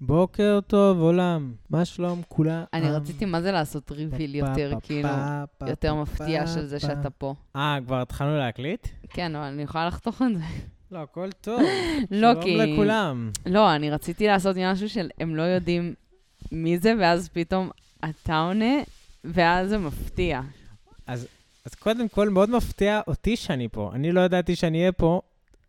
בוקר טוב, עולם. מה שלום כולם? אני רציתי, מה זה לעשות ריביל יותר, כאילו, יותר מפתיע של זה שאתה פה. אה, כבר התחלנו להקליט? כן, אבל אני יכולה לחתוך את זה. לא, הכל טוב. לא, כי... שלום לכולם. לא, אני רציתי לעשות משהו של הם לא יודעים מי זה, ואז פתאום אתה עונה, ואז זה מפתיע. אז, אז קודם כל, מאוד מפתיע אותי שאני פה. אני לא ידעתי שאני אהיה פה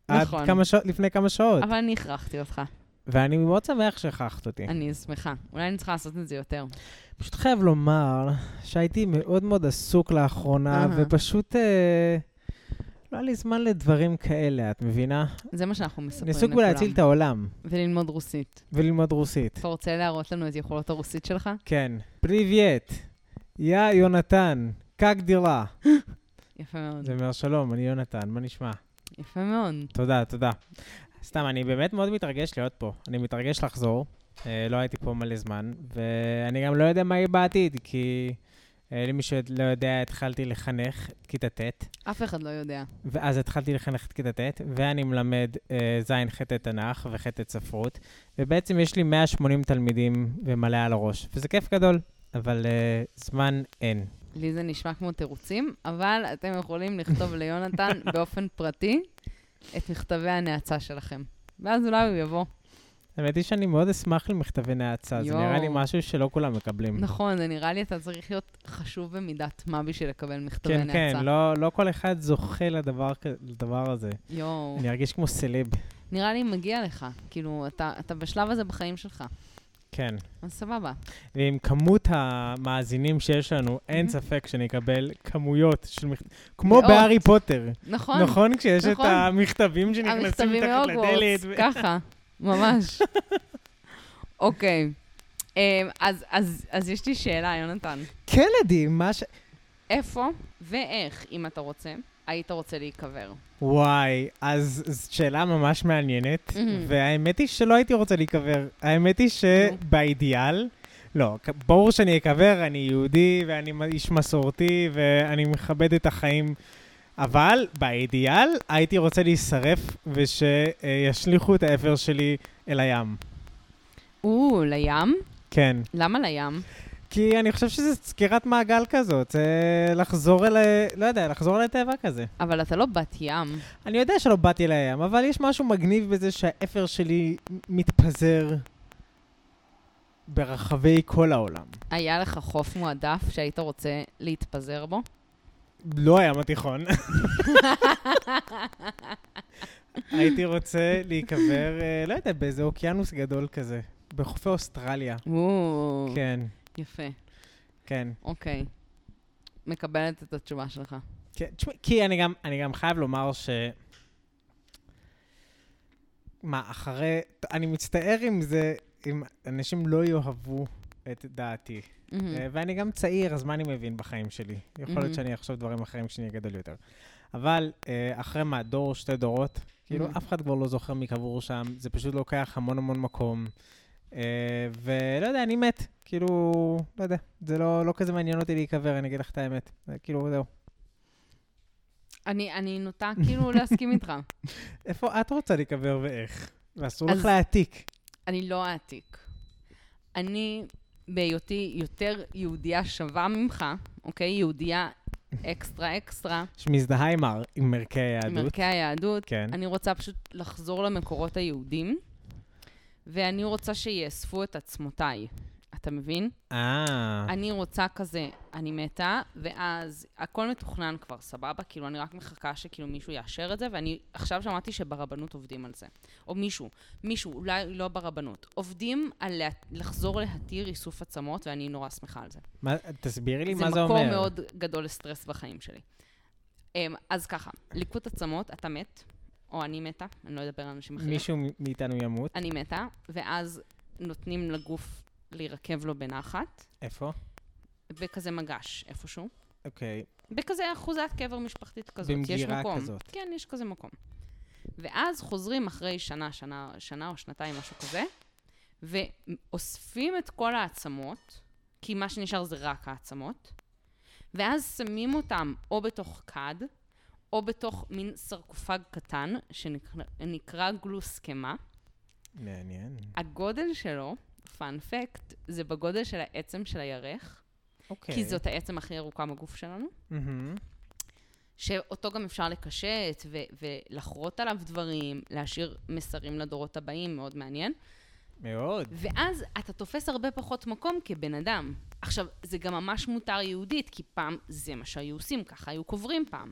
נכון. עד כמה שעות, לפני כמה שעות. אבל אני הכרחתי אותך. ואני מאוד שמח שהכרחת אותי. אני שמחה. אולי אני צריכה לעשות את זה יותר. פשוט חייב לומר שהייתי מאוד מאוד עסוק לאחרונה, אהה. ופשוט אה, לא היה לי זמן לדברים כאלה, את מבינה? זה מה שאנחנו מספרים לכולם. בלהציל את העולם וללמוד רוסית. וללמוד רוסית. אתה רוצה להראות לנו את יכולות הרוסית שלך? כן. привет, я יונתן, как дела. יפה מאוד. זה אומר שלום, אני יונתן, מה נשמע? יפה מאוד. תודה, תודה. סתם, אני באמת מאוד מתרגש להיות פה. אני מתרגש לחזור. אה, לא הייתי פה מלא זמן, ואני גם לא יודע מה יהיה בעתיד, כי אה, למי שלא יודע, התחלתי לחנך את כיתה ט', אף אחד לא יודע. ואז התחלתי לחנך את כיתה ט', ואני מלמד אה, ז' ח' תנ"ך וח' ספרות, ובעצם יש לי 180 תלמידים ומלא על הראש, וזה כיף גדול, אבל אה, זמן אין. לי זה נשמע כמו תירוצים, אבל אתם יכולים לכתוב ליונתן באופן פרטי את מכתבי הנאצה שלכם. ואז אולי הוא יבוא. האמת היא שאני מאוד אשמח למכתבי נאצה, זה. נראה לי משהו שלא כולם מקבלים. נכון, זה נראה לי אתה צריך להיות חשוב במידת מה בשביל לקבל מכתבי כן, נאצה. כן, לא, לא כל אחד זוכה לדבר, הזה. יואו. אני ארגיש כמו סלב. נראה לי מגיע לך. כאילו, אתה, אתה בשלב הזה בחיים שלך. כן. אז סבבה. ועם כמות המאזינים שיש לנו, אין. ספק שנקבל כמויות של מכתבים. כמו. בהארי פוטר. נכון. נכון? כשיש את נכון. המכתבים שנכנסים מתחת לדלת. ככה, ממש. אוקיי. אמ, אז, אז, אז יש לי שאלה, יונתן. קלדי, מה ש... איפה ואיך, אם אתה רוצה, היית רוצה להיקבר? וואי, אז זו שאלה ממש מעניינת, Mhm. והאמת היא שלא הייתי רוצה להיקבר. האמת היא שבאידיאל, לא, ברור שאני אקבר, אני יהודי ואני איש מסורתי ואני מכבד את החיים, אבל באידיאל הייתי רוצה להישרף ושישליכו את האפר שלי אל הים. או, לים? כן. למה לים? כי אני חושב שזה סגירת מעגל כזאת, זה לחזור אל, ה- לא יודע, לחזור אל הטבע כזה. אבל אתה לא בת ים. אני יודע שלא באתי לים, אבל יש משהו מגניב בזה שהאפר שלי מתפזר ברחבי כל העולם. היה לך חוף מועדף שהיית רוצה להתפזר בו? לא הים התיכון. הייתי רוצה להיקבר, אה, לא יודע, באיזה אוקיינוס גדול כזה, בחופי אוסטרליה. או, כן, יפה. כן. אוקיי. מקבלת את התשובה שלך. כן, תשמעי, כי אני גם, אני גם חייב לומר ש... מה, אחרי... אני מצטער אם זה... אם אנשים לא יאהבו את דעתי. אה, ואני גם צעיר, אז מה אני מבין בחיים שלי? יכול. להיות שאני אחשוב דברים אחרים כשאני אהיה גדול יותר. אבל אה, אחרי מה, דור, שתי דורות, כאילו מהמם. אף אחד כבר לא זוכר מי קבור שם, זה פשוט לוקח המון המון מקום. אה, ולא יודע, אני מת. כאילו, לא יודע, זה לא, לא כזה מעניין אותי להיקבר, אני אגיד לך את האמת. זה כאילו, זהו. אני, אני נוטה כאילו להסכים איתך. איפה את רוצה להיקבר ואיך? ואסור לך להעתיק. אני לא אעתיק. אני, בהיותי יותר יהודייה שווה ממך, אוקיי? יהודייה אקסטרה אקסטרה, שמזדהה עם, עם ערכי עם היהדות. ערכי היהדות, כן. אני רוצה פשוט לחזור למקורות היהודים, ואני רוצה שיאספו את עצמותיי. אתה מבין? אה, אני רוצה כזה, אני מתה, ואז הכל מתוכנן כבר, סבבה? כאילו, אני רק מחכה שכאילו מישהו יאשר את זה, ואני עכשיו שמעתי שברבנות עובדים על זה. או מישהו, מישהו, אולי לא ברבנות, עובדים על לה, לחזור להתיר איסוף עצמות, ואני נורא שמחה על זה. מה, תסבירי לי זה מה זה אומר. מקור מאוד גדול לסטרס בחיים שלי. אמ, אז ככה, ליקוט עצמות, אתה מת, או אני מתה, אני לא אדבר על אנשים אחרים. מישהו מאיתנו ימות. אני מתה, ואז נותנים לגוף להירקב לו בנחת, איפה? בכזה מגש איפשהו. אוקיי. בכזה אחוזת קבר משפחתית כזאת. במגירה. כזאת. כן, יש כזה מקום. ואז חוזרים אחרי שנה, שנה, שנה או שנתיים, משהו כזה, ואוספים את כל העצמות, כי מה שנשאר זה רק העצמות, ואז שמים אותם או בתוך כד, או בתוך מין סרקופג קטן, שנקרא גלוסקמה, מעניין. הגודל שלו, פאנפקט, זה בגודל של העצם של הירך, אוקיי. כי זאת העצם הכי ארוכה בגוף שלנו, מהמם. שאותו גם אפשר לקשט ו- ולחרות עליו דברים, להשאיר מסרים לדורות הבאים, מאוד מעניין. מאוד. ואז אתה תופס הרבה פחות מקום כבן אדם. עכשיו, זה גם ממש מותר יהודית, כי פעם זה מה שהיו עושים, ככה היו קוברים פעם.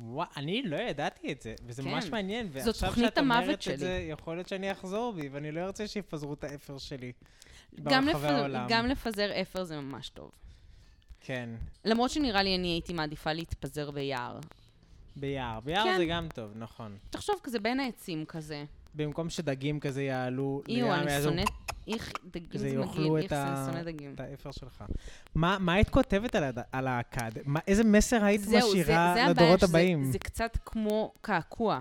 וואו, אני לא ידעתי את זה, וזה כן. ממש מעניין. זאת ועכשיו תוכנית שאת המוות אומרת שלי. את זה, יכול להיות שאני אחזור בי, ואני לא ארצה שיפזרו את האפר שלי גם, ברחבי לפ... העולם. גם לפזר אפר זה ממש טוב. כן, למרות שנראה לי אני הייתי מעדיפה להתפזר ביער. ביער. ביער כן. זה גם טוב, נכון. תחשוב, כזה בין העצים כזה. במקום שדגים כזה יעלו איו, אני שונאת... איך, דגים זה מגעיל, איך זה שונא דגים. את האפר שלך. מה מה היית כותבת על הד- על הכד? מה- איזה מסר היית זהו, זה- משאירה זה הבעיה, לדורות שזה- הבאים? זה קצת כמו קעקוע.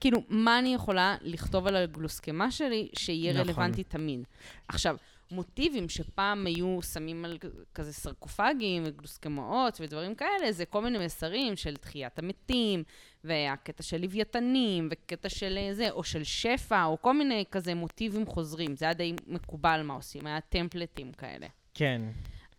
כאילו, מה אני יכולה לכתוב על הגלוסקמה שלי שיהיה נכון. רלוונטי תמיד? עכשיו, מוטיבים שפעם היו שמים על כזה סרקופגים וגלוסקמאות ודברים כאלה, זה כל מיני מסרים של תחיית המתים, והקטע של לוויתנים, וקטע של אה, זה, או של שפע, או כל מיני כזה מוטיבים חוזרים. זה היה די מקובל מה עושים, היה טמפלטים כאלה. כן.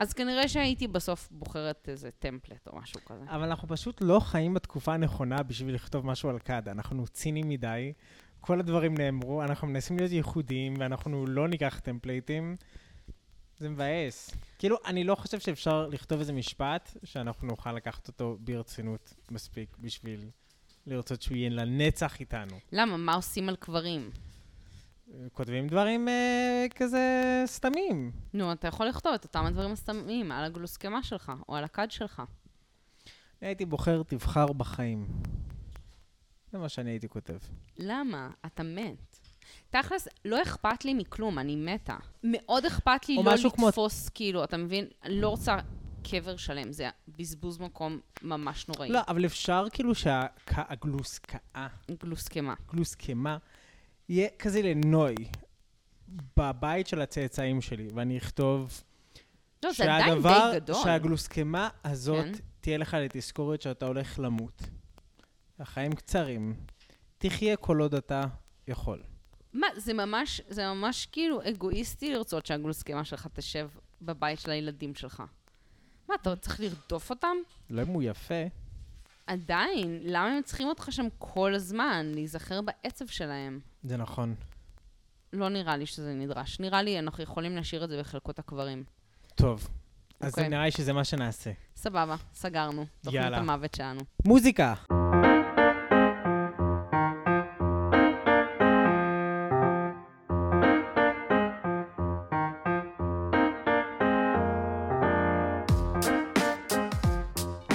אז כנראה שהייתי בסוף בוחרת איזה טמפלט או משהו כזה. אבל אנחנו פשוט לא חיים בתקופה הנכונה בשביל לכתוב משהו על כד. אנחנו ציניים מדי, כל הדברים נאמרו, אנחנו מנסים להיות ייחודיים, ואנחנו לא ניקח טמפלייטים. זה מבאס. כאילו, אני לא חושב שאפשר לכתוב איזה משפט שאנחנו נוכל לקחת אותו ברצינות מספיק בשביל לרצות שהוא יהיה לנצח איתנו. למה? מה עושים על קברים? כותבים דברים אה, כזה סתמים. נו, אתה יכול לכתוב את אותם הדברים הסתמים על הגלוסקמה שלך, או על הכד שלך. הייתי בוחר תבחר בחיים. זה מה שאני הייתי כותב. למה? אתה מת. תכלס, לא אכפת לי מכלום, אני מתה. מאוד אכפת לי לא משהו כמו- לתפוס, כאילו, אתה מבין? לא רוצה קבר שלם, זה בזבוז מקום ממש נוראי. לא, אבל אפשר כאילו שהגלוסקאה, גלוסקמה. גלוסקמה, יהיה כזה לנוי בבית של הצאצאים שלי, ואני אכתוב לא, זה עדיין די גדול. שהגלוסקמה הזאת כן. תהיה לך לתזכורת שאתה הולך למות. החיים קצרים. תחיה כל עוד אתה יכול. מה, זה ממש, זה ממש כאילו אגואיסטי לרצות שהגלוסקמה שלך תשב בבית של הילדים שלך. מה, אתה צריך לרדוף אותם? לא אם הוא יפה. עדיין, למה הם צריכים אותך שם כל הזמן? להיזכר בעצב שלהם. זה נכון. לא נראה לי שזה נדרש. נראה לי אנחנו יכולים להשאיר את זה בחלקות הקברים. טוב. אז אוקיי. נראה לי שזה מה שנעשה. סבבה, סגרנו. תוכנית יאללה. המוות שלנו. מוזיקה.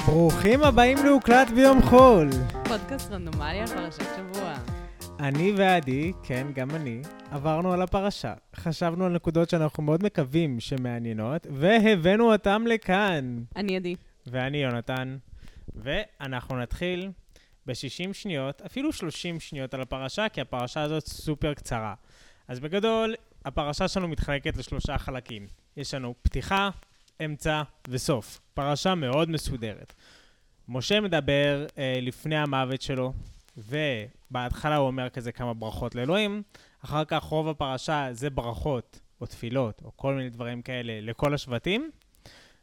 ברוכים הבאים להוקלט ביום חול. פודקאסט רנדומלי על פרשת שבוע. אני ועדי, כן, גם אני, עברנו על הפרשה. חשבנו על נקודות שאנחנו מאוד מקווים שמעניינות, והבאנו אותם לכאן. אני עדי. ואני יונתן, ואנחנו נתחיל ב-60 שניות, אפילו 30 שניות על הפרשה, כי הפרשה הזאת סופר קצרה. אז בגדול, הפרשה שלנו מתחלקת לשלושה חלקים. יש לנו פתיחה, אמצע וסוף. פרשה מאוד מסודרת. משה מדבר אה, לפני המוות שלו, ובהתחלה הוא אומר כזה כמה ברכות לאלוהים, אחר כך רוב הפרשה זה ברכות או תפילות או כל מיני דברים כאלה לכל השבטים,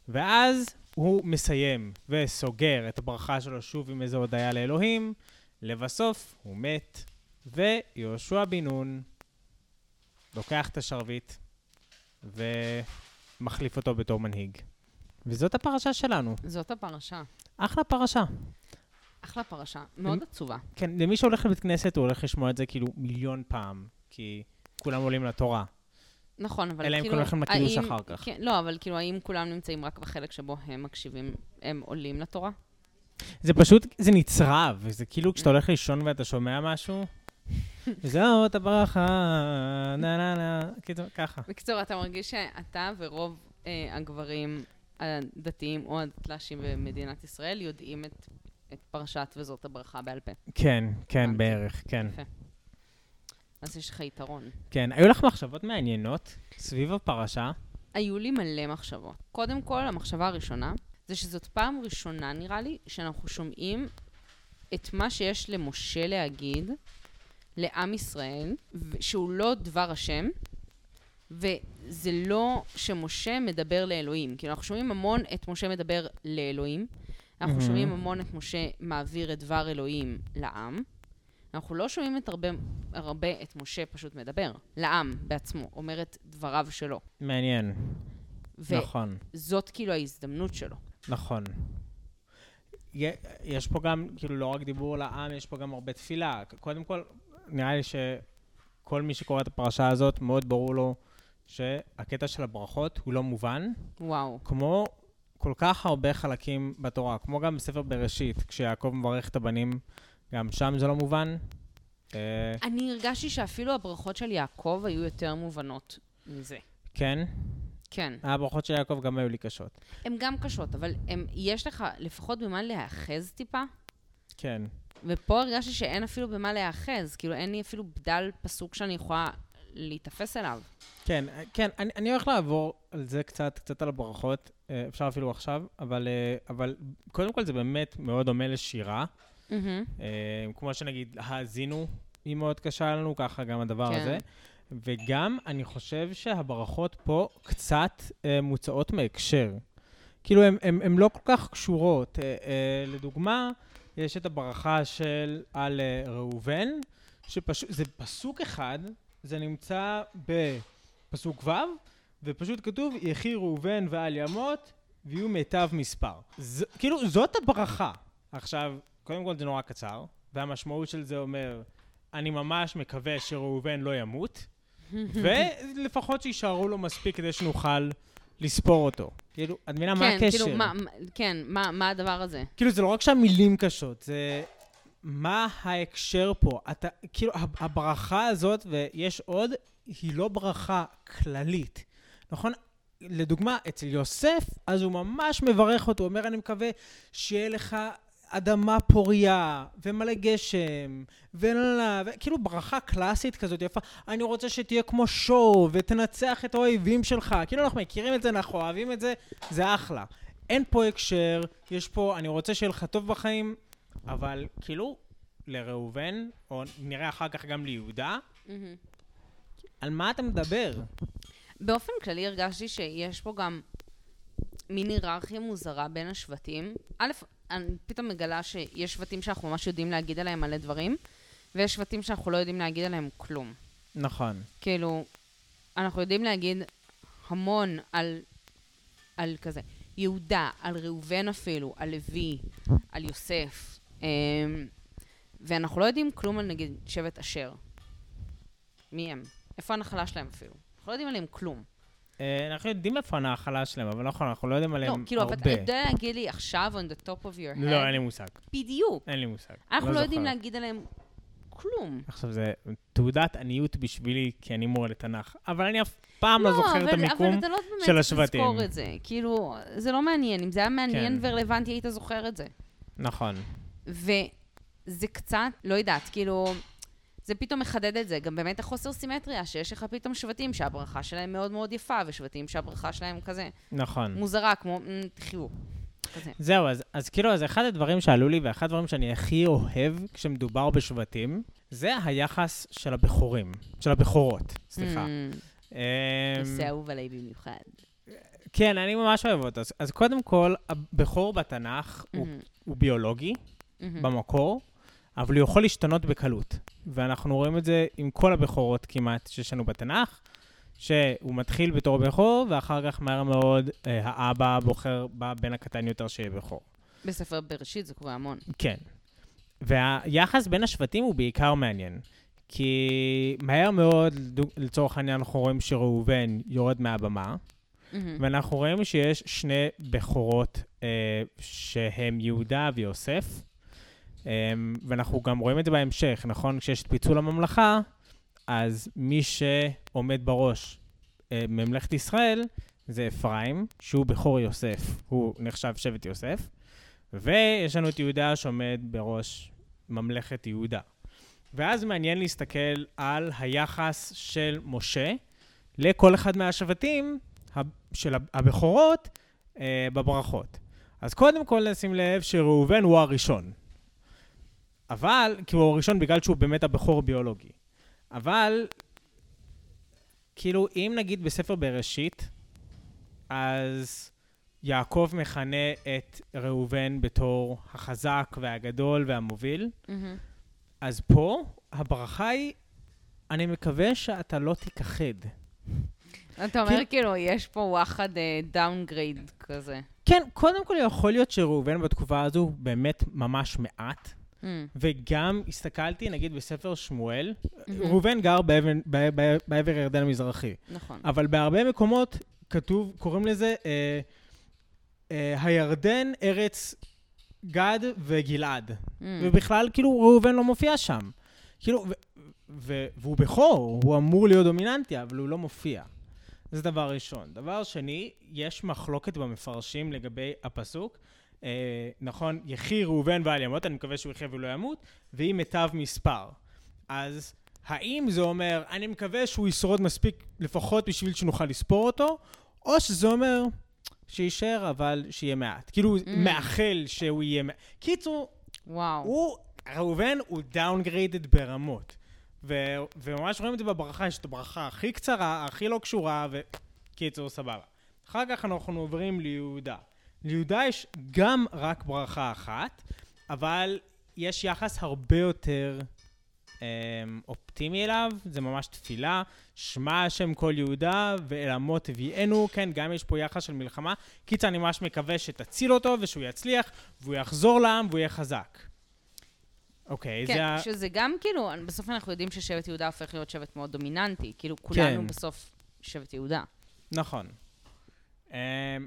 ואז הוא מסיים וסוגר את הברכה שלו שוב עם איזו הודיה לאלוהים, לבסוף הוא מת, ויהושע בן נון לוקח את השרביט ומחליף אותו בתור מנהיג. וזאת הפרשה שלנו. זאת הפרשה. אחלה פרשה. אחלה פרשה. מאוד עצובה. כן, למי שהולך לבית כנסת, הוא הולך לשמוע את זה כאילו מיליון פעם, כי כולם עולים לתורה. נכון, אבל אלא אם כאילו... כן הולכים לקידוש האם- אחר כך. כן, לא, אבל כאילו, האם כולם נמצאים רק בחלק שבו הם מקשיבים, הם עולים לתורה? זה פשוט, זה נצרב, זה כאילו כשאתה הולך לישון ואתה שומע משהו, זאת הברכה, נה נה נה, כאילו, ככה. בקיצור, אתה מרגיש שאתה ורוב אה, הגברים הדתיים או הדתל"שים במדינת ישראל יודעים את, את פרשת וזאת הברכה בעל פה. כן, כן. בערך, כן. יפה. אז יש לך יתרון. כן, היו לך מחשבות מעניינות סביב הפרשה? היו לי מלא מחשבות. קודם כל, המחשבה הראשונה, זה שזאת פעם ראשונה, נראה לי, שאנחנו שומעים את מה שיש למשה להגיד לעם ישראל, שהוא לא דבר השם, וזה לא שמשה מדבר לאלוהים. כאילו, אנחנו שומעים המון את משה מדבר לאלוהים, אנחנו מהמם. שומעים המון את משה מעביר את דבר אלוהים לעם. אנחנו לא שומעים את הרבה, הרבה את משה פשוט מדבר, לעם בעצמו, אומר את דבריו שלו. מעניין. וזאת נכון, כאילו ההזדמנות שלו. נכון. יש פה גם, כאילו, לא רק דיבור לעם, יש פה גם הרבה תפילה. קודם כל, נראה לי שכל מי שקורא את הפרשה הזאת, מאוד ברור לו שהקטע של הברכות הוא לא מובן, וואו. כמו כל כך הרבה חלקים בתורה, כמו גם בספר בראשית, כשיעקב מברך את הבנים, גם שם זה לא מובן. אה, אני הרגשתי שאפילו הברכות של יעקב היו יותר מובנות מזה. כן, כן. הברכות של יעקב גם היו לי קשות. הן גם קשות, אבל הם, יש לך לפחות במה להיאחז טיפה, כן. ופה הרגשתי שאין אפילו במה להיאחז, כאילו אין לי אפילו בדל פסוק שאני יכולה להיתפס אליו. כן, כן, אני, אני הולך לעבור על זה קצת, קצת על הברכות, אה, אפשר אפילו עכשיו, אבל, אה, אבל קודם כל זה באמת מאוד דומה לשירה. אה, כמו שנגיד, האזינו, היא מאוד קשה לנו, ככה גם הדבר כן. הזה. וגם, אני חושב שהברכות פה קצת אה, מוצאות מהקשר. כאילו, הן לא כל כך קשורות. אה, אה, לדוגמה, יש את הברכה של על אה, ראובן, שפשוט, זה פסוק אחד, זה נמצא בפסוק ו', ופשוט כתוב, יחי ראובן ועל ימות, ויהיו מיטב מספר. ז, כאילו, זאת הברכה. עכשיו, קודם כל זה נורא קצר, והמשמעות של זה אומר, אני ממש מקווה שראובן לא ימות, ולפחות שיישארו לו מספיק כדי שנוכל לספור אותו. כאילו, את מבינה מה כן, הקשר? כאילו, מה, מה- כן, מה, מה הדבר הזה? כאילו, זה לא רק שהמילים קשות, זה מה ההקשר פה. אתה, כאילו, הב- הברכה הזאת, ויש עוד, היא לא ברכה כללית, נכון? לדוגמה, אצל יוסף, אז הוא ממש מברך אותו, הוא אומר, אני מקווה שיהיה לך אדמה פוריה, ומלא גשם, ולא, לא, לא, כאילו ברכה קלאסית כזאת יפה, אני רוצה שתהיה כמו שואו, ותנצח את האויבים שלך. כאילו, אנחנו מכירים את זה, אנחנו אוהבים את זה, זה אחלה. אין פה הקשר, יש פה, אני רוצה שיהיה לך טוב בחיים, אבל כאילו, לראובן, או נראה אחר כך גם ליהודה. על מה אתה מדבר? באופן כללי הרגשתי שיש פה גם מין היררכיה מוזרה בין השבטים. א', אני פתאום מגלה שיש שבטים שאנחנו ממש יודעים להגיד עליהם מלא דברים, ויש שבטים שאנחנו לא יודעים להגיד עליהם כלום. נכון. כאילו, אנחנו יודעים להגיד המון על, על כזה, יהודה, על ראובן אפילו, על לוי, על יוסף, ואנחנו לא יודעים כלום על נגיד שבט אשר. מי הם? איפה הנחלה שלהם אפילו? אנחנו לא יודעים עליהם כלום. אה, אנחנו יודעים איפה הנחלה שלהם, אבל נכון, אנחנו לא יודעים לא, עליהם כאילו, אבל אתה הרבה. יודע להגיד לי עכשיו, on the top of your head? לא, אין לי מושג. בדיוק. אין לי מושג. אנחנו לא יודעים זוכר. להגיד עליהם כלום. עכשיו, זה תעודת עניות בשבילי, כי אני מורה לתנ"ך, אבל אני אף פעם לא זוכר את אבל, המיקום. אבל אתה לא באמת של צריך השבטים. לזכור את זה. כאילו, זה לא מעניין. אם זה היה מעניין כן. ורלוונטי, היית זוכר את זה. נכון. וזה קצת, לא יודעת, כאילו, זה פתאום מחדד את זה. גם באמת החוסר סימטריה, שיש לך פתאום שבטים שהברכה שלהם מאוד מאוד יפה, ושבטים שהברכה שלהם כזה נכון. מוזרה, כמו, "מ, תחיו. כזה. זהו, אז, אז כאילו, אז אחד הדברים שעלו לי, ואחד הדברים שאני הכי אוהב כשמדובר בשבטים, זה היחס של הבכורים, של הבכורות, סליחה. Mm, אמ, נושא אהוב עליי במיוחד. כן, אני ממש אוהב אותו. אז, אז קודם כל, הבכור בתנ"ך הוא, מהמם, הוא ביולוגי, מהמם. במקור, אבל הוא יכול להשתנות בקלות. ואנחנו רואים את זה עם כל הבכורות כמעט שיש לנו בתנ"ך, שהוא מתחיל בתור בכור, ואחר כך מהר מאוד אה, האבא בוחר בבן הקטן יותר שיהיה בכור. בספר בראשית זה קורה המון. כן. והיחס בין השבטים הוא בעיקר מעניין. כי מהר מאוד, לצורך העניין, אנחנו רואים שראובן יורד מהבמה, מהמם. ואנחנו רואים שיש שני בכורות אה, שהם יהודה ויוסף, ואנחנו גם רואים את זה בהמשך, נכון? כשיש את פיצול הממלכה, אז מי שעומד בראש אה, ממלכת ישראל זה אפרים, שהוא בכור יוסף, הוא נחשב שבט יוסף, ויש לנו את יהודה שעומד בראש ממלכת יהודה. ואז מעניין להסתכל על היחס של משה לכל אחד מהשבטים של הבכורות אה, בברכות. אז קודם כל נשים לב שראובן הוא הראשון. אבל, כי הוא הראשון בגלל שהוא באמת הבכור ביולוגי. אבל, כאילו, אם נגיד בספר בראשית, אז יעקב מכנה את ראובן בתור החזק והגדול והמוביל, מהמם. אז פה הברכה היא, אני מקווה שאתה לא תיכחד. אתה אומר כאילו- כאילו, יש פה וואחד downgrade כזה. כן, קודם כל יכול להיות שראובן בתקופה הזו באמת ממש מעט, Mm, וגם הסתכלתי, נגיד בספר שמואל, מהמם. ראובן גר באבן- ב- ב- בעבר הירדן המזרחי, נכון. אבל בהרבה מקומות כתוב, קוראים לזה אה, אה, הירדן, ארץ גד וגלעד. Mm, ובכלל, כאילו, ראובן לא מופיע שם. כאילו, ו- ו- והוא בכור, הוא אמור להיות דומיננטי, אבל הוא לא מופיע. זה דבר ראשון. דבר שני, יש מחלוקת במפרשים לגבי הפסוק. אה, נכון, יחי ראובן ואל ימות, אני מקווה שהוא יחיה ולא ימות, ואם מיטב מספר. אז האם זה אומר, אני מקווה שהוא ישרוד מספיק לפחות בשביל שנוכל לספור אותו, או שזה אומר שיישאר, אבל שיהיה מעט. כאילו, Mm. מאחל שהוא יהיה מעט. קיצור, וואו. הוא, ראובן הוא downgraded ברמות. ו- וממש רואים את זה בברכה, יש את הברכה הכי קצרה, הכי לא קשורה, וקיצור, סבבה. אחר כך אנחנו עוברים ליהודה. ליהודה יש גם רק ברכה אחת, אבל יש יחס הרבה יותר אמ, אופטימי אליו, זה ממש תפילה, שמע השם קול יהודה ואל עמו תביאנו, כן, גם יש פה יחס של מלחמה. קיצר, אני ממש מקווה שתציל אותו ושהוא יצליח, והוא יחזור לעם והוא יהיה חזק. אוקיי, כן, זה ה... שזה גם כאילו, בסוף אנחנו יודעים ששבט יהודה הופך להיות שבט מאוד דומיננטי. כאילו, כולנו כן. בסוף שבט יהודה. נכון. Um,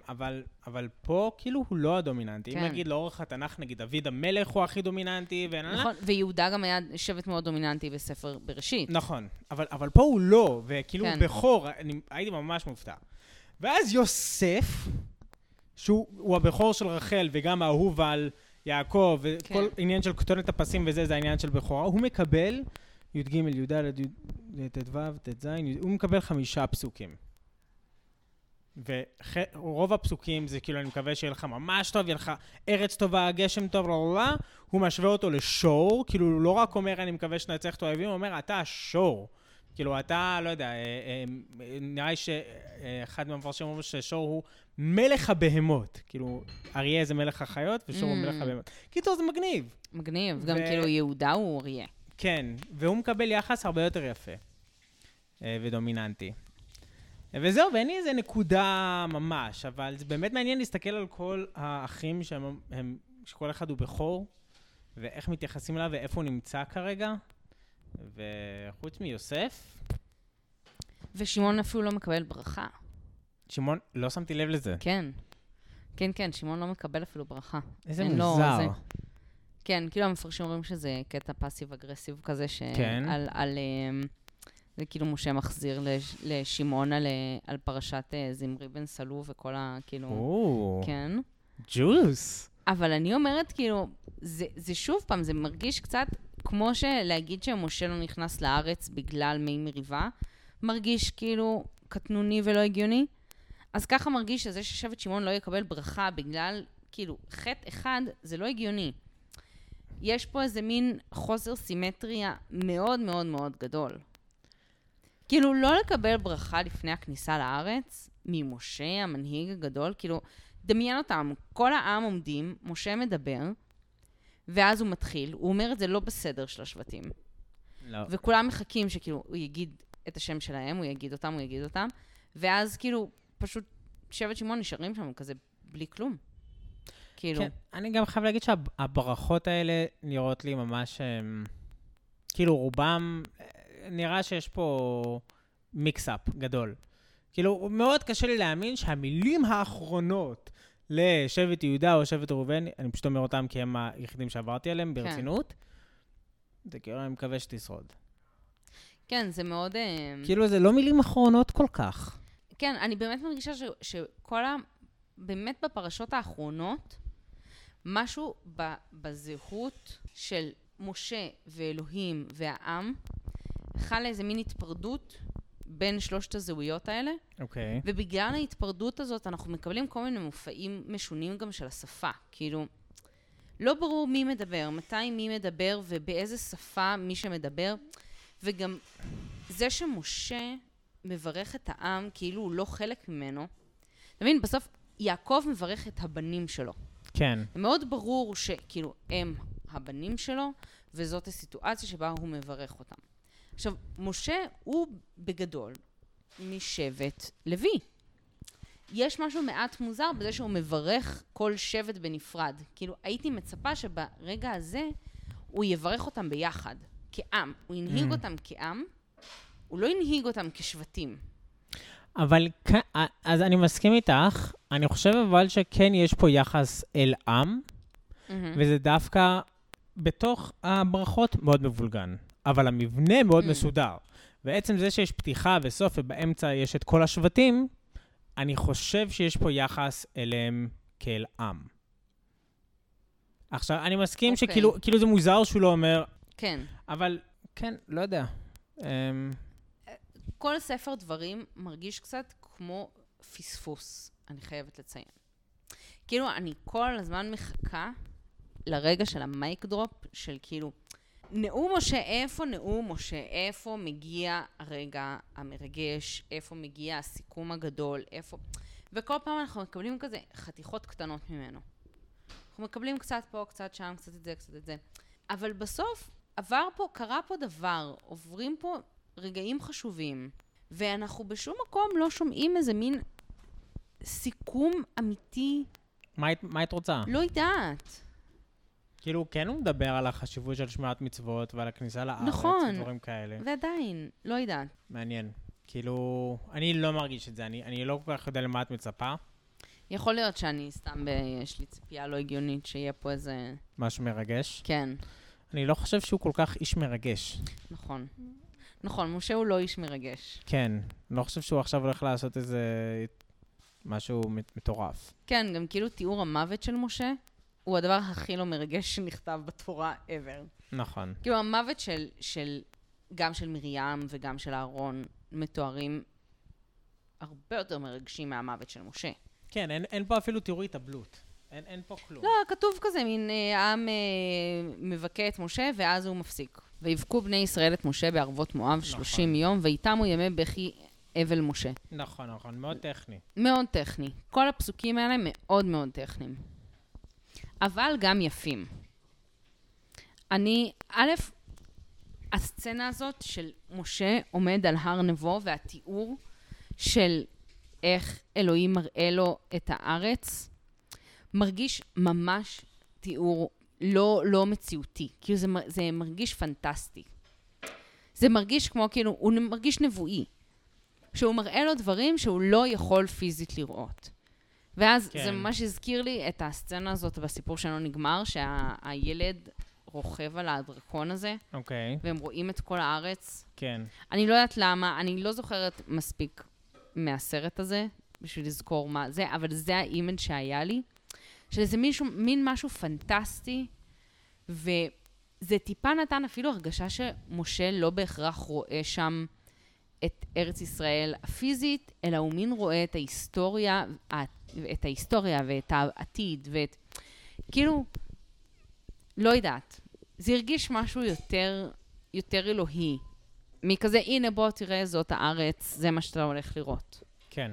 אבל, אבל פה כאילו הוא לא הדומיננטי. כן. אם נגיד לאורך התנ"ך, נגיד דוד המלך הוא הכי דומיננטי, ו... נכון, ויהודה גם היה שבט מאוד דומיננטי בספר בראשית. נכון, אבל, אבל פה הוא לא, וכאילו כן. הוא בכור, אני הייתי ממש מופתע. ואז יוסף, שהוא הוא הבכור של רחל וגם האהוב על יעקב, וכל כן. עניין של כתונת הפסים וזה, זה העניין של בכורה, הוא מקבל י"ג, י"ד, י"ט, ט"ו, ט"ז, הוא מקבל חמישה פסוקים. ורוב הפסוקים זה כאילו, אני מקווה שיהיה לך ממש טוב, יהיה לך ארץ טובה, גשם טוב, לא, לא, לא. הוא משווה אותו לשור, כאילו, הוא לא רק אומר, אני מקווה שנצליח את האויבים, הוא אומר, אתה השור. כאילו, אתה, לא יודע, אה, אה, נראה לי שאחד מהמפרשים אומר ששור הוא מלך הבהמות. כאילו, אריה זה מלך החיות, ושור הוא Mm. מלך הבהמות. קיצור, זה מגניב. מגניב. גם כאילו יהודה הוא אריה. כן, והוא מקבל יחס הרבה יותר יפה אה, ודומיננטי. וזהו, ואין לי איזה נקודה ממש, אבל זה באמת מעניין להסתכל על כל האחים שהם, הם, שכל אחד הוא בכור, ואיך מתייחסים אליו ואיפה הוא נמצא כרגע. וחוץ מיוסף, ושמעון אפילו לא מקבל ברכה. שמעון, לא שמתי לב לזה. כן. כן, כן, שמעון לא מקבל אפילו ברכה. איזה מוזר. זה. כן, כאילו המפרשים אומרים שזה קטע פאסיב אגרסיב כזה, שעל... כן. על, על, זה כאילו משה מחזיר לש, לשמעון על, על פרשת אה, זמרי בן סלו וכל ה... כאילו... או, כן. ג'וס. אבל אני אומרת, כאילו, זה, זה שוב פעם, זה מרגיש קצת כמו שלהגיד שמשה לא נכנס לארץ בגלל מי מריבה, מרגיש כאילו קטנוני ולא הגיוני. אז ככה מרגיש שזה ששבט שמעון לא יקבל ברכה בגלל, כאילו, חטא אחד, זה לא הגיוני. יש פה איזה מין חוסר סימטריה מאוד מאוד מאוד גדול. כאילו, לא לקבל ברכה לפני הכניסה לארץ, ממשה, המנהיג הגדול, כאילו, דמיין אותם, כל העם עומדים, משה מדבר, ואז הוא מתחיל, הוא אומר את זה לא בסדר של השבטים. לא. וכולם מחכים שכאילו הוא יגיד את השם שלהם, הוא יגיד אותם, הוא יגיד אותם, ואז כאילו פשוט שבט שמעון נשארים שם כזה בלי כלום. כאילו, כן, אני גם חייב להגיד שהברכות האלה נראות לי ממש, אמ, כאילו רובם, נראה שיש פה מיקסאפ גדול. כאילו, מאוד קשה לי להאמין שהמילים האחרונות לשבט יהודה או שבט ראובן, אני פשוט אומר אותם כי הם היחידים שעברתי עליהם ברצינות, זה כאילו, אני מקווה שתשרוד. כן, זה מאוד... אה, כאילו, זה לא מילים אחרונות כל כך. כן, אני באמת מרגישה ש, שכל ה... באמת בפרשות האחרונות, משהו ב, בזהות של משה ואלוהים והעם, חלה איזה מין התפרדות בין שלושת הזהויות האלה, אוקיי. ובגלל ההתפרדות הזאת אנחנו מקבלים כל מיני מופעים משונים גם של השפה. כאילו, לא ברור מי מדבר, מתי מי מדבר ובאיזה שפה מי שמדבר. וגם זה שמשה מברך את העם כאילו הוא לא חלק ממנו. אתה מבין, בסוף יעקב מברך את הבנים שלו. כן. מאוד ברור שכאילו הם הבנים שלו, וזאת הסיטואציה שבה הוא מברך אותם. עכשיו, משה הוא בגדול משבט לוי. יש משהו מעט מוזר בזה שהוא מברך כל שבט בנפרד. כאילו, הייתי מצפה שברגע הזה הוא יברך אותם ביחד, כעם. הוא הנהיג Mm. אותם כעם, הוא לא הנהיג אותם כשבטים. אבל אז אני מסכים איתך, אני חושב אבל שכן יש פה יחס אל עם, מהמם. וזה דווקא בתוך הברכות מאוד מבולגן, אבל המבנה מאוד Mm. מסודר. ועצם זה שיש פתיחה וסוף ובאמצע יש את כל השבטים, אני חושב שיש פה יחס אליהם כאל עם. עכשיו, אני מסכים אוקיי. שכאילו כאילו זה מוזר שהוא לא אומר, כן. אבל כן, לא יודע. אמ, כל ספר דברים מרגיש קצת כמו פספוס, אני חייבת לציין. כאילו, אני כל הזמן מחכה לרגע של המייק דרופ, של כאילו, נאום משה, איפה נאום משה? איפה מגיע הרגע המרגש? איפה מגיע הסיכום הגדול? איפה... וכל פעם אנחנו מקבלים כזה חתיכות קטנות ממנו. אנחנו מקבלים קצת פה, קצת שם, קצת את זה, קצת את זה. אבל בסוף עבר פה, קרה פה דבר, עוברים פה רגעים חשובים, ואנחנו בשום מקום לא שומעים איזה מין סיכום אמיתי, מה היית- רוצה? לא יודעת. כאילו, כן הוא מדבר על החשיבות של שמירת מצוות ועל הכניסה לארץ, נכון. ודברים כאלה. ועדיין, לא יודעת. מעניין. כאילו, אני לא מרגיש את זה, אני, אני לא כל כך יודע למה את מצפה, יכול להיות שאני סתם, ב... יש לי ציפייה לא הגיונית שיהיה פה איזה... משהו מרגש. כן, אני לא חושב שהוא כל כך איש מרגש. נכון. נכון, משה הוא לא איש מרגש. כן, אני לא חושב שהוא עכשיו הולך לעשות איזה משהו מט- מטורף. כן, גם כאילו תיאור המוות של משה הוא הדבר הכי לא מרגש שנכתב בתורה ever. נכון. כאילו המוות של, של, גם של מרים וגם של אהרון מתוארים הרבה יותר מרגשים מהמוות של משה. כן, אין, אין פה אפילו תיאור התאבלות. אין, אין פה כלום. לא, כתוב כזה, מין אה, העם אה, מבכה את משה ואז הוא מפסיק. ויבכו בני ישראל את משה בערבות מואב 30 יום, ויתמו ימי בכי אבל משה. נכון, נכון, מאוד טכני. מאוד טכני. כל הפסוקים האלה מאוד מאוד טכניים. אבל גם יפים. אני, א', הסצנה הזאת של משה עומד על הר נבו והתיאור של איך אלוהים מראה לו את הארץ, מרגיש ממש תיאור לא, לא מציאותי. כאילו זה, זה מרגיש פנטסטי. זה מרגיש כמו, כאילו, הוא מרגיש נבואי. שהוא מראה לו דברים שהוא לא יכול פיזית לראות. ואז כן. זה ממש הזכיר לי את הסצנה הזאת בסיפור שלא נגמר, שהילד רוכב על הדרקון הזה, אוקיי, והם רואים את כל הארץ. כן. אני לא יודעת למה, אני לא זוכרת מספיק מהסרט הזה, בשביל לזכור מה זה, אבל זה האימג' שהיה לי, של איזה מישהו, מין משהו פנטסטי, וזה טיפה נתן אפילו הרגשה שמשה לא בהכרח רואה שם את ארץ ישראל הפיזית, אלא הוא מין רואה את ההיסטוריה, את ההיסטוריה ואת העתיד, ואת... כאילו, לא יודעת. זה הרגיש משהו יותר, יותר אלוהי. מכזה, הנה בוא תראה זאת הארץ, זה מה שאתה הולך לראות. כן.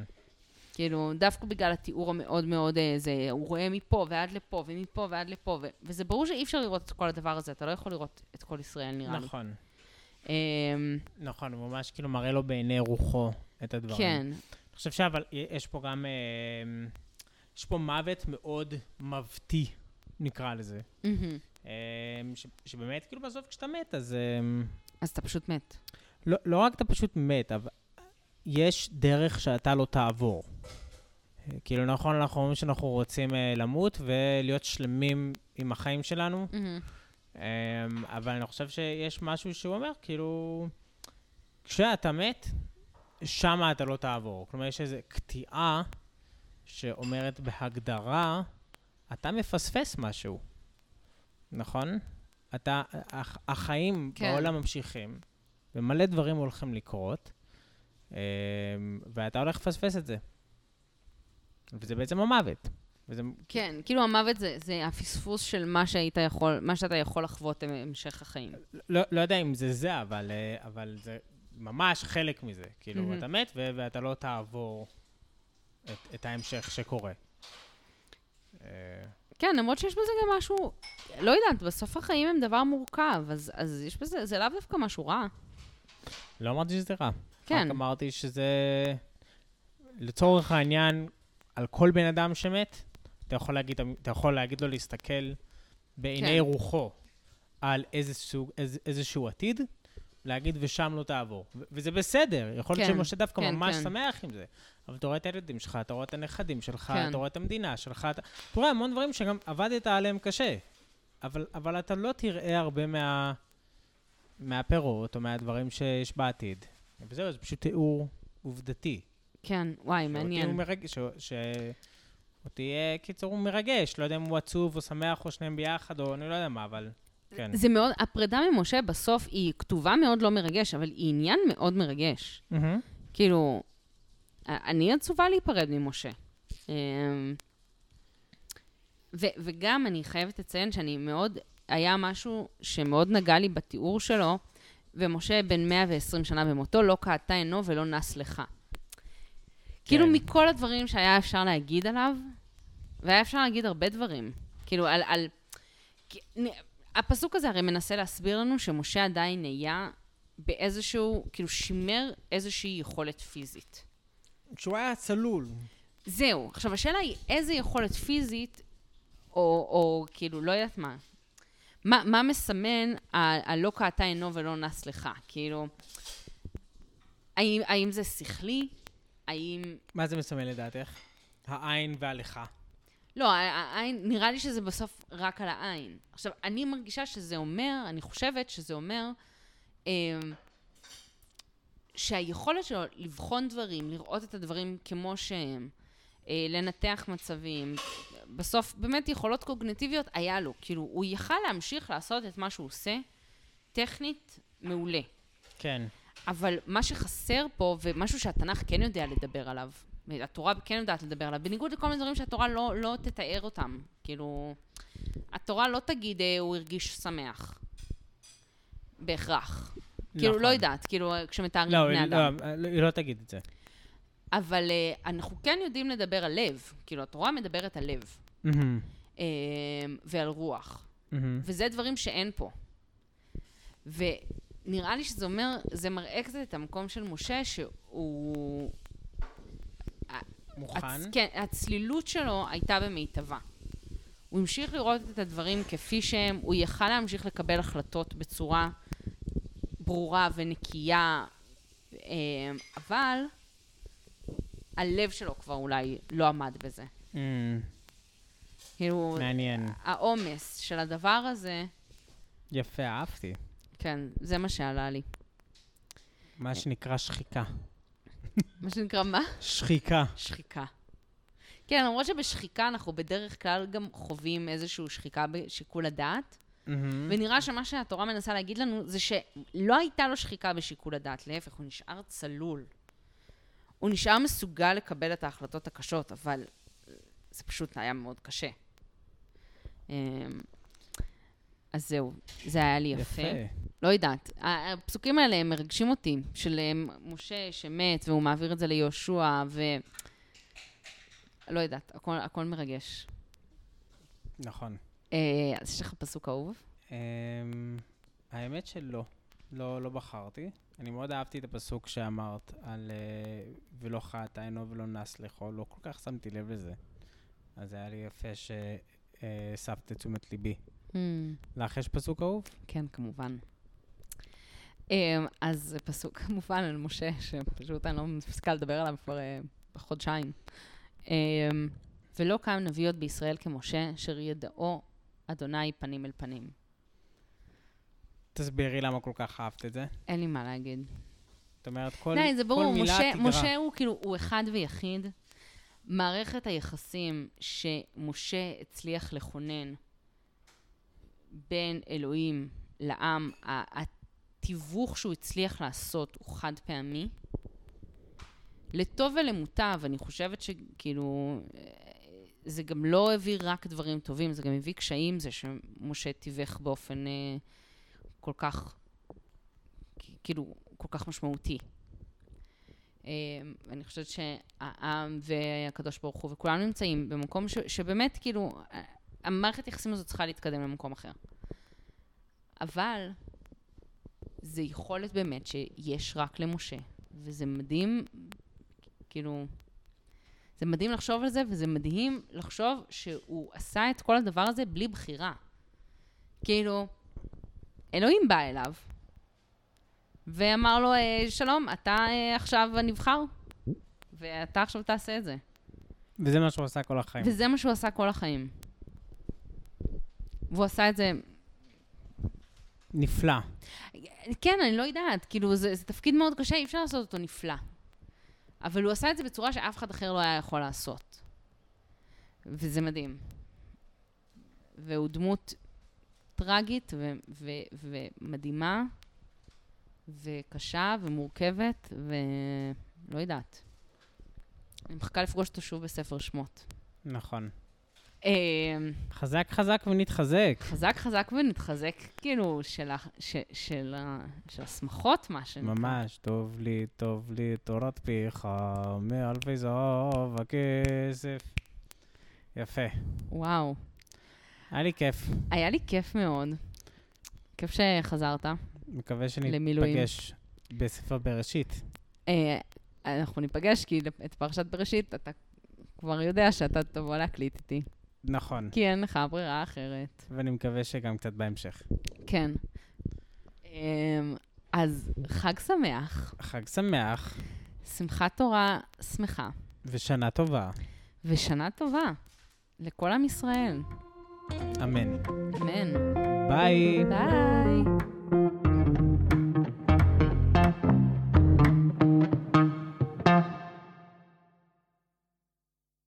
כאילו, דווקא בגלל התיאור המאוד מאוד, אה, זה, הוא רואה מפה ועד לפה, ומפה ועד לפה, ו- וזה ברור שאי אפשר לראות את כל הדבר הזה, אתה לא יכול לראות את כל ישראל, נראה לי. נכון. אמ, נכון, הוא ממש כאילו מראה לו בעיני רוחו את הדברים. כן, אני חושב שאבל יש פה גם, אה, יש פה מוות מאוד מבטי, נקרא לזה. ש- שבאמת, כאילו בסוף כשאתה מת, אז אז אתה פשוט מת. לא, לא רק אתה פשוט מת, אבל יש דרך שאתה לא תעבור. כאילו, נכון, אנחנו אומרים שאנחנו רוצים אה, למות ולהיות שלמים עם החיים שלנו. אמ, אבל אני חושב שיש משהו שהוא אומר, כאילו, כשאתה מת, שמה אתה לא תעבור. כלומר, יש איזו קטיעה שאומרת בהגדרה, אתה מפספס משהו, נכון? אתה, הח- החיים כן. בעולם ממשיכים, ומלא דברים הולכים לקרות, אמ, ואתה הולך לפספס את זה. וזה בעצם המוות. וזה... כן, כאילו המוות זה, זה הפספוס של מה שהיית יכול, מה שאתה יכול לחוות המשך החיים. לא, לא יודע אם זה זה, אבל, אה, אבל זה ממש חלק מזה. כאילו, מהמם. אתה מת ו- ואתה לא תעבור את, את ההמשך שקורה. אה, כן, למרות שיש בזה גם משהו, לא יודעת, בסוף החיים הם דבר מורכב, אז, אז יש בזה, זה לאו דווקא משהו רע. לא אמרתי שזה רע. כן. רק אמרתי שזה, לצורך העניין, על כל בן אדם שמת, אתה יכול להגיד, אתה יכול להגיד לו להסתכל בעיני כן. רוחו על איזה סוג, איזה, איזשהו עתיד, להגיד ושם לא תעבור. ו- וזה בסדר, יכול להיות כן, שמשה דווקא כן, ממש כן. שמח עם זה. אבל אתה רואה את הילדים שלך, אתה רואה את הנכדים שלך, כן. אתה רואה את המדינה שלך, אתה, אתה רואה המון דברים שגם עבדת עליהם קשה. אבל, אבל אתה לא תראה הרבה מה, מהפירות או מהדברים שיש בעתיד. וזהו, זה פשוט תיאור עובדתי. כן, וואי, מעניין. הוא מרגש, ש... ש... אותי, קיצור, הוא מרגש. לא יודע אם הוא עצוב או שמח או שניהם ביחד, או אני לא יודע מה, אבל כן. זה מאוד, הפרידה ממשה בסוף היא כתובה מאוד לא מרגש, אבל היא עניין מאוד מרגש. מהמם. כאילו, אני עצובה להיפרד ממשה. אמ, ו- וגם אני חייבת לציין שאני מאוד, היה משהו שמאוד נגע לי בתיאור שלו, ומשה בן 120 שנה במותו, לא קעתה עינו ולא נס לך. כאילו מכל הדברים שהיה אפשר להגיד עליו, והיה אפשר להגיד הרבה דברים. כאילו, על... על הפסוק הזה הרי מנסה להסביר לנו שמשה עדיין היה באיזשהו, כאילו שימר איזושהי יכולת פיזית. כשהוא היה צלול. זהו. עכשיו, השאלה היא איזה יכולת פיזית, או, או כאילו, לא יודעת מה. מה, מה מסמן הלא קעתה עינו ולא נס לך? כאילו, האם, האם זה שכלי? האם... מה זה מסמל לדעתך? העין והלכה. לא, העין, נראה לי שזה בסוף רק על העין. עכשיו, אני מרגישה שזה אומר, אני חושבת שזה אומר, אה, שהיכולת שלו לבחון דברים, לראות את הדברים כמו שהם, אה, לנתח מצבים, בסוף באמת יכולות קוגנטיביות היה לו. כאילו, הוא יכל להמשיך לעשות את מה שהוא עושה, טכנית, מעולה. כן. אבל מה שחסר פה, ומשהו שהתנ"ך כן יודע לדבר עליו, התורה כן יודעת לדבר עליו, בניגוד לכל מיני דברים שהתורה לא, לא תתאר אותם. כאילו, התורה לא תגיד, אה, הוא הרגיש שמח. בהכרח. כאילו, נכון. לא יודעת, כאילו, כשמתארים לא, בני היא- אדם. לא, לא, היא לא תגיד את זה. אבל uh, אנחנו כן יודעים לדבר על לב. כאילו, התורה מדברת על לב. מהמם. uh, ועל רוח. מהמם. וזה דברים שאין פה. ונראה לי שזה אומר, זה מראה קצת את המקום של משה, שהוא... מוכן? הצ... כן, הצלילות שלו הייתה במיטבה. הוא המשיך לראות את הדברים כפי שהם, הוא יכל להמשיך לקבל החלטות בצורה ברורה ונקייה, אה, אבל הלב שלו כבר אולי לא עמד בזה. אמ, כאילו, מעניין. העומס של הדבר הזה, יפה, אהבתי. כן, זה מה שעלה לי. מה שנקרא שחיקה. מה שנקרא מה? שחיקה. שחיקה. כן, למרות שבשחיקה אנחנו בדרך כלל גם חווים איזושהי שחיקה בשיקול הדעת, מהמם. ונראה שמה שהתורה מנסה להגיד לנו זה שלא הייתה לו שחיקה בשיקול הדעת, להפך, הוא נשאר צלול. הוא נשאר מסוגל לקבל את ההחלטות הקשות, אבל זה פשוט היה מאוד קשה. אמ, אז זהו, זה היה לי יפה. יפה. לא יודעת. הפסוקים האלה הם מרגשים אותי, של אה, משה שמת והוא מעביר את זה ליהושע, ו... לא יודעת, הכל, הכל מרגש. נכון. אה, אז יש לך פסוק אהוב? אמ, האמת שלא. לא, לא בחרתי. אני מאוד אהבתי את הפסוק שאמרת על אה, ולא חת עינו ולא נס לכו, לא כל כך שמתי לב לזה. אז היה לי יפה שהסבת את תשומת ליבי. לך יש פסוק אהוב? כן, כמובן. אה, אז זה פסוק כמובן על משה, שפשוט אני לא מפסיקה לדבר עליו כבר אה, חודשיים. אה, ולא קם נביא עוד בישראל כמשה, אשר ידעו אדוני פנים אל פנים. תסבירי למה כל כך אהבת את זה. אין לי מה להגיד. זאת אומרת, כל, די, זה כל ברור, מילה משה, תגרע. משה הוא כאילו, הוא אחד ויחיד. מערכת היחסים שמשה הצליח לכונן בין אלוהים לעם, התיווך שהוא הצליח לעשות הוא חד פעמי. לטוב ולמוטב, אני חושבת שכאילו, אה, זה גם לא הביא רק דברים טובים, זה גם הביא קשיים, זה שמשה תיווך באופן אה, כל כך, כאילו, כל כך משמעותי. אה, אני חושבת שהעם והקדוש ברוך הוא וכולם נמצאים במקום ש, שבאמת, כאילו, המערכת יחסים הזאת צריכה להתקדם למקום אחר. אבל זה יכולת באמת שיש רק למשה, וזה מדהים, כאילו, זה מדהים לחשוב על זה, וזה מדהים לחשוב שהוא עשה את כל הדבר הזה בלי בחירה. כאילו, אלוהים בא אליו, ואמר לו, אה, שלום, אתה אה, עכשיו הנבחר, ואתה עכשיו תעשה את זה. וזה מה שהוא עשה כל החיים. וזה מה שהוא עשה כל החיים. והוא עשה את זה... נפלא. כן, אני לא יודעת, כאילו, זה, זה תפקיד מאוד קשה, אי אפשר לעשות אותו נפלא. אבל הוא עשה את זה בצורה שאף אחד אחר לא היה יכול לעשות. וזה מדהים. והוא דמות טרגית ו- ו- ומדהימה, וקשה ומורכבת, ולא יודעת. אני מחכה לפגוש אותו שוב בספר שמות. נכון. אה, חזק חזק ונתחזק. חזק חזק ונתחזק, כאילו, של, ה- ש- של, ה- של השמחות, מה שנקרא. ממש, טוב לי, טוב לי, תורת פיך, מאלפי זהב הכסף. יפה. וואו. היה לי כיף. היה לי כיף מאוד. כיף שחזרת. מקווה. שניפגש בספר בראשית. אה, אנחנו ניפגש, כי את פרשת בראשית אתה כבר יודע שאתה תבוא להקליט איתי. נכון. כי אין לך ברירה אחרת. ואני מקווה שגם קצת בהמשך. כן. אמ, אז חג שמח, חג שמח שמחת תורה שמחה, ושנה טובה. ושנה טובה לכל עם ישראל. אמן. אמן. ביי. ביי.